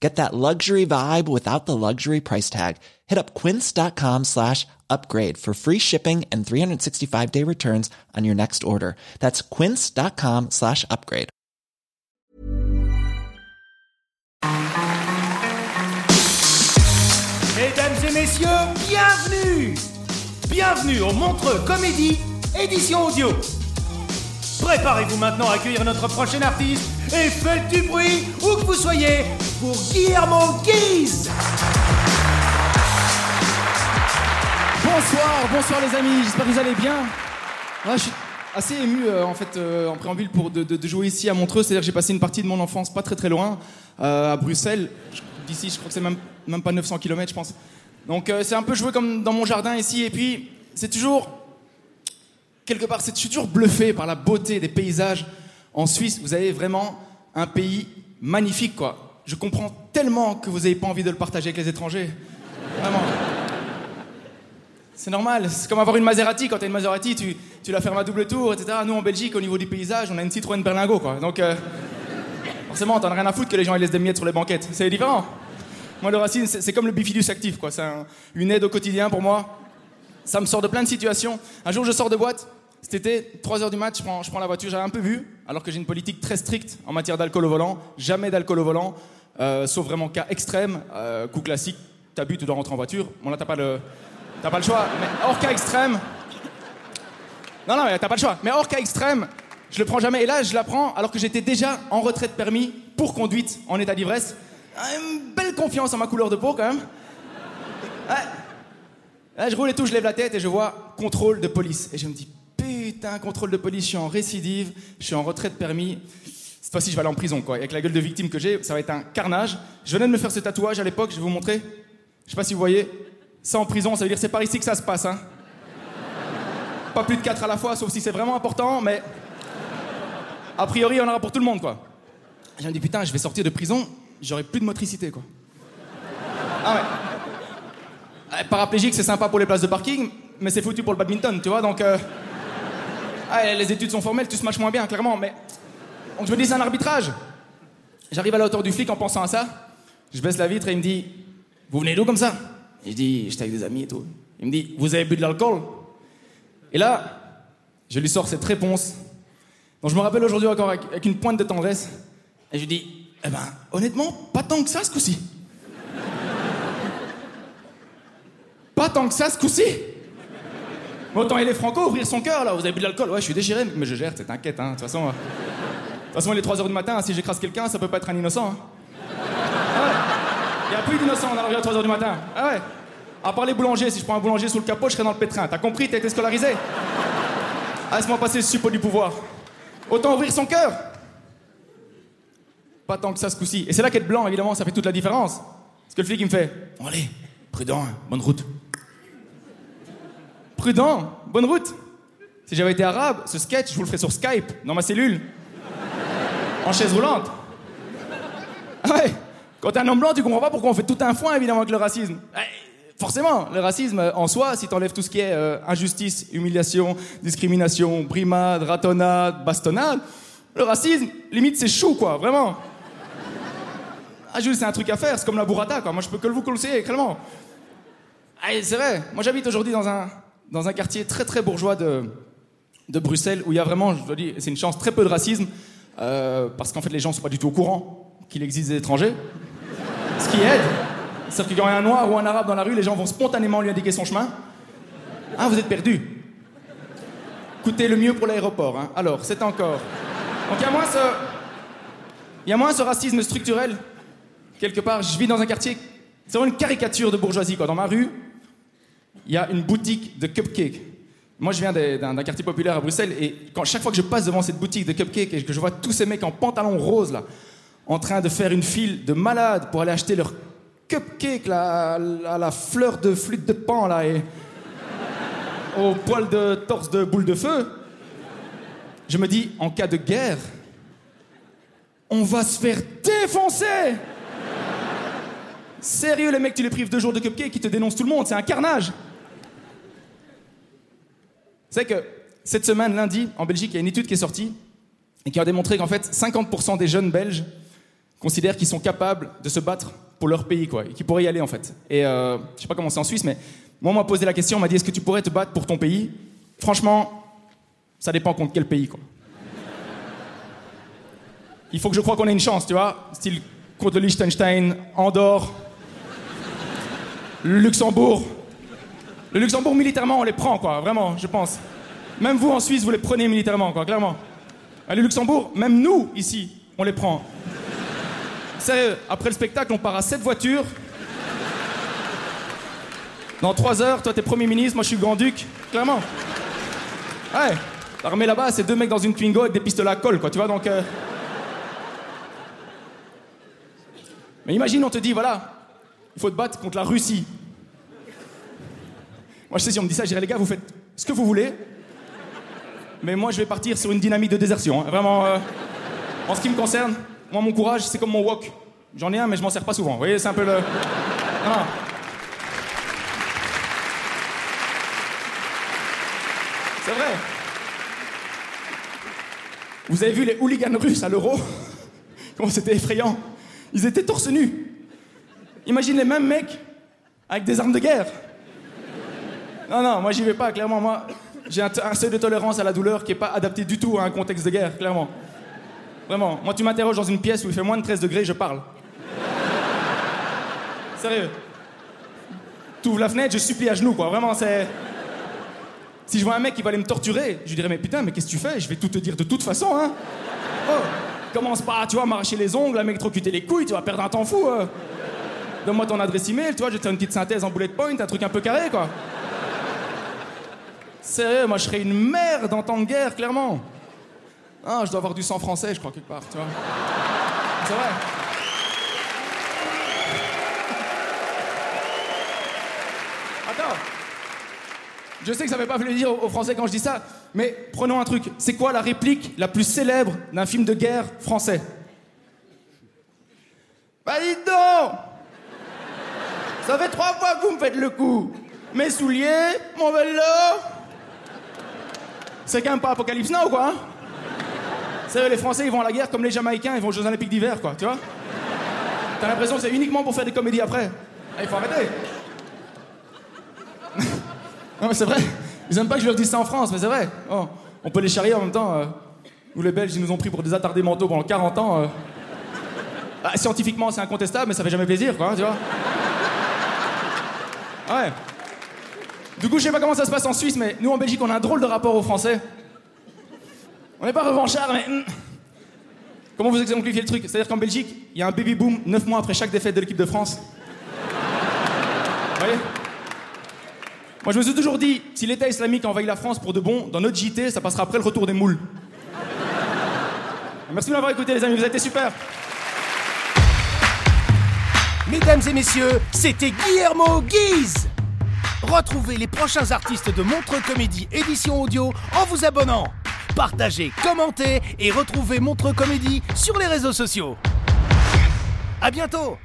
Get that luxury vibe without the luxury price tag. Hit up quince.com slash upgrade for free shipping and 365 day returns on your next order. That's quince.com slash upgrade. Mesdames et messieurs, bienvenue Bienvenue au Montreux Comédie, édition audio. Préparez-vous maintenant à accueillir notre prochain artiste et faites du bruit, où que vous soyez, pour Guillermo Guise Bonsoir, bonsoir les amis, j'espère que vous allez bien. Ouais, je suis assez ému euh, en fait euh, en préambule pour de, jouer ici à Montreux, c'est-à-dire que j'ai passé une partie de mon enfance pas très très loin, euh, à Bruxelles. D'ici, je crois que c'est même, même pas 900 km, je pense. Donc euh, c'est un peu joué comme dans mon jardin ici, et puis c'est toujours quelque part, je suis toujours bluffé par la beauté des paysages en Suisse. Vous avez vraiment un pays magnifique, quoi. Je comprends tellement que vous n'avez pas envie de le partager avec les étrangers. Vraiment. C'est normal, c'est comme avoir une Maserati. Quand tu as une Maserati, tu, tu la fermes à double tour, etc. Nous, en Belgique, au niveau du paysage, on a une Citroën Berlingo, quoi. Donc, euh, forcément, t'en as rien à foutre que les gens ils laissent des miettes sur les banquettes. C'est différent. Moi, le racine, c'est comme le bifidus actif, quoi. C'est un- une aide au quotidien pour moi. Ça me sort de plein de situations. Un jour, je sors de boîte. Cet été, 3h du mat, je prends, la voiture. J'avais un peu bu, alors que j'ai une politique très stricte en matière d'alcool au volant. Jamais d'alcool au volant, euh, sauf vraiment cas extrême. Euh, coup classique, t'as bu, tu dois rentrer en voiture. Bon, là, t'as pas le, pas le choix. Mais hors cas extrême. Non, non, mais t'as pas le choix. Mais hors cas extrême, je le prends jamais. Et là, je la prends alors que j'étais déjà en retrait de permis pour conduite en état d'ivresse. Ah, Une belle confiance en ma couleur de peau, quand même. Je roule et tout, je lève la tête et je vois contrôle de police. Et je me dis, putain, contrôle de police, je suis en récidive, je suis en retrait de permis. Cette fois-ci, je vais aller en prison, quoi. Avec la gueule de victime que j'ai, ça va être un carnage. Je venais de me faire ce tatouage à l'époque, je vais vous montrer. Je sais pas si vous voyez. Ça en prison, ça veut dire c'est par ici que ça se passe, hein. Pas plus de quatre à la fois, sauf si c'est vraiment important, mais. A priori, on en aura pour tout le monde, quoi. Me dis, putain, je vais sortir de prison, j'aurai plus de motricité, quoi. Ah ouais. Euh, Paraplégique, c'est sympa pour les places de parking, mais c'est foutu pour le badminton, tu vois, donc. euh, ah, les études sont formelles, tu smashes moins bien, clairement, mais. Donc je me dis, c'est un arbitrage. J'arrive à la hauteur du flic en pensant à ça. Je baisse la vitre et il me dit, vous venez d'où comme ça? Et je dis, j'étais avec des amis et tout. Il me dit, vous avez bu de l'alcool? Et là, je lui sors cette réponse, dont je me rappelle aujourd'hui encore avec, avec une pointe de tendresse. Et je lui dis, eh ben, honnêtement, pas tant que ça ce coup-ci. Pas tant que ça ce coup-ci. Mais Autant il est franco, ouvrir son cœur là, vous avez bu de l'alcool, ouais, je suis déchiré, mais je gère, t'inquiète, hein, de toute façon. euh, De toute façon, il est 3h du matin, si j'écrase quelqu'un, ça peut pas être un innocent. Hein. Ah ouais. Il y a plus d'innocents, on arrive à 3h du matin. Ah ouais. À part les boulangers, si je prends un boulanger sous le capot, je serai dans le pétrin. T'as compris, t'as été scolarisé Ah, Laisse-moi passer ce suppôt du pouvoir. Autant ouvrir son cœur. Pas tant que ça ce coup-ci. Et c'est là qu'être blanc, évidemment, ça fait toute la différence. Parce que le flic, il me fait Bon, allez, prudent, hein, bonne route. Prudent, bonne route. Si j'avais été arabe, ce sketch, je vous le ferais sur Skype, dans ma cellule. En chaise roulante. Ah ouais. Quand t'es un homme blanc, tu comprends pas pourquoi on fait tout un foin, évidemment, avec le racisme. Eh, Forcément, le racisme, euh, en soi, si t'enlèves tout ce qui est euh, injustice, humiliation, discrimination, brimade, ratonnade, bastonnade, le racisme, limite, c'est chou, quoi, vraiment. Ah, Jules, c'est un truc à faire, c'est comme la burrata, quoi. Moi, je peux que vous conseiller, clairement. Ah, c'est vrai. Moi, j'habite aujourd'hui dans un, dans un quartier très, très bourgeois de, de Bruxelles, où il y a vraiment, je dois dire, c'est une chance, très peu de racisme, euh, parce qu'en fait, les gens sont pas du tout au courant qu'il existe des étrangers. Ce qui aide. C'est-à-dire que quand il y a un noir ou un arabe dans la rue, les gens vont spontanément lui indiquer son chemin. Ah, vous êtes perdu. coûter le mieux pour l'aéroport. Hein. Alors, c'est encore. Donc il y a moins ce. Y a moins ce racisme structurel. Quelque part, je vis dans un quartier. C'est vraiment une caricature de bourgeoisie, quoi. Dans ma rue, il y a une boutique de cupcakes. Moi, je viens d'un quartier populaire à Bruxelles, et quand, chaque fois que je passe devant cette boutique de cupcakes et que je vois tous ces mecs en pantalon rose, là, en train de faire une file de malades pour aller acheter leur cupcake là, à la fleur de flûte de pan, là, et au poil de torse de boule de feu, je me dis, en cas de guerre, on va se faire défoncer Sérieux, les mecs, tu les prives deux jours de cupcake, qui te dénoncent tout le monde, c'est un carnage c'est que cette semaine, lundi, en Belgique, il y a une étude qui est sortie et qui a démontré qu'en fait, 50% des jeunes Belges considèrent qu'ils sont capables de se battre pour leur pays, quoi, et qu'ils pourraient y aller, en fait. Et euh, je sais pas comment c'est en Suisse, mais moi, on m'a posé la question, on m'a dit, est-ce que tu pourrais te battre pour ton pays? Franchement, ça dépend contre quel pays, quoi. Il faut que je croie qu'on ait une chance, tu vois, style contre le Liechtenstein, Andorre, Luxembourg, le Luxembourg, militairement, on les prend, quoi, vraiment, je pense. Même vous, en Suisse, vous les prenez militairement, quoi, clairement. Le Luxembourg, même nous, ici, on les prend. Sérieux, après le spectacle, on part à sept voitures. Dans trois heures, toi, t'es Premier ministre, moi, je suis Grand-Duc. Clairement. Ouais. L'armée là-bas, c'est deux mecs dans une Twingo avec des pistolets à colle, quoi, tu vois, donc... Euh. Mais imagine, on te dit, voilà, il faut te battre contre la Russie. Moi, je sais, si on me dit ça, je dirais, les gars, vous faites ce que vous voulez. Mais moi, je vais partir sur une dynamique de désertion. Hein. Vraiment, euh, en ce qui me concerne, moi, mon courage, c'est comme mon wok. J'en ai un, mais je m'en sers pas souvent. Vous voyez, c'est un peu le. C'est vrai. Vous avez vu les hooligans russes à l'euro? Comment c'était effrayant. Ils étaient torse nus. Imagine les mêmes mecs avec des armes de guerre. Non, non, moi j'y vais pas, clairement. Moi, j'ai un, seuil de tolérance à la douleur qui est pas adapté du tout à un contexte de guerre, clairement. Vraiment. Moi, tu m'interroges dans une pièce où il fait moins de 13 degrés, je parle. Sérieux. Tu ouvres la fenêtre, je supplie à genoux, quoi. Vraiment, c'est. Si je vois un mec qui va aller me torturer, je lui dirais, mais putain, mais qu'est-ce que tu fais? Je vais tout te dire de toute façon, hein. Oh, commence pas, tu vois, m'arracher les ongles, à m'électrocuter les couilles, tu vas perdre un temps fou. Euh. Donne-moi ton adresse email, tu vois, je te fais une petite synthèse en bullet point, un truc un peu carré, quoi. Sérieux, moi je serais une merde en temps de guerre, clairement. Ah, je dois avoir du sang français, je crois, quelque part, tu vois. C'est vrai. Attends. Je sais que ça fait pas plaisir aux Français quand je dis ça, mais prenons un truc. C'est quoi la réplique la plus célèbre d'un film de guerre français? Bah dites donc Ça fait trois fois que vous me faites le coup. Mes souliers, mon vélo, c'est quand même pas Apocalypse Now, quoi. C'est hein les Français, ils vont à la guerre comme les Jamaïcains, ils vont aux Jeux Olympiques d'hiver, quoi, tu vois. T'as l'impression que c'est uniquement pour faire des comédies après. Ah, il faut arrêter. non, mais c'est vrai. Ils aiment pas que je leur dise ça en France, mais c'est vrai. Oh, on peut les charrier en même temps. Euh. Les Belges, ils nous ont pris pour des attardés mentaux pendant 40 ans. Euh. Ah, scientifiquement, c'est incontestable, mais ça fait jamais plaisir, quoi, hein, tu vois. Ouais. Du coup, je sais pas comment ça se passe en Suisse, mais nous en Belgique, on a un drôle de rapport aux Français. On n'est pas revanchards, mais. Hmm. Comment vous exemplifiez le truc? C'est-à-dire qu'en Belgique, il y a un baby boom 9 mois après chaque défaite de l'équipe de France. Vous voyez? Moi, je me suis toujours dit, si l'État islamique envahit la France pour de bon, dans notre JT, ça passera après le retour des moules. Merci de m'avoir écouté, les amis, vous avez été super. Mesdames et messieurs, c'était Guillermo Guise Retrouvez les prochains artistes de Montre Comédie édition audio en vous abonnant. Partagez, commentez et retrouvez Montre Comédie sur les réseaux sociaux. À bientôt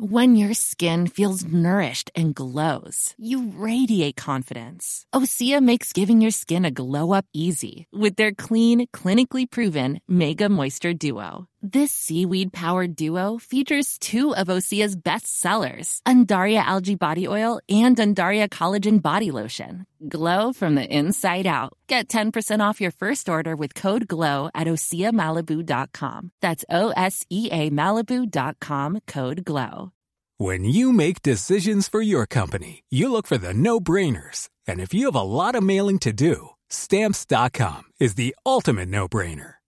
When your skin feels nourished and glows, you radiate confidence. Osea makes giving your skin a glow up easy with their clean, clinically proven Mega Moisture Duo. This seaweed powered duo features two of Osea's best sellers, Undaria Algae Body Oil and Undaria Collagen Body Lotion. Glow from the inside out. Get 10% off your first order with code GLOW at OseaMalibu.com. That's O S E A Malibu.com code GLOW. When you make decisions for your company, you look for the no-brainers. And if you have a lot of mailing to do, stamps.com is the ultimate no-brainer.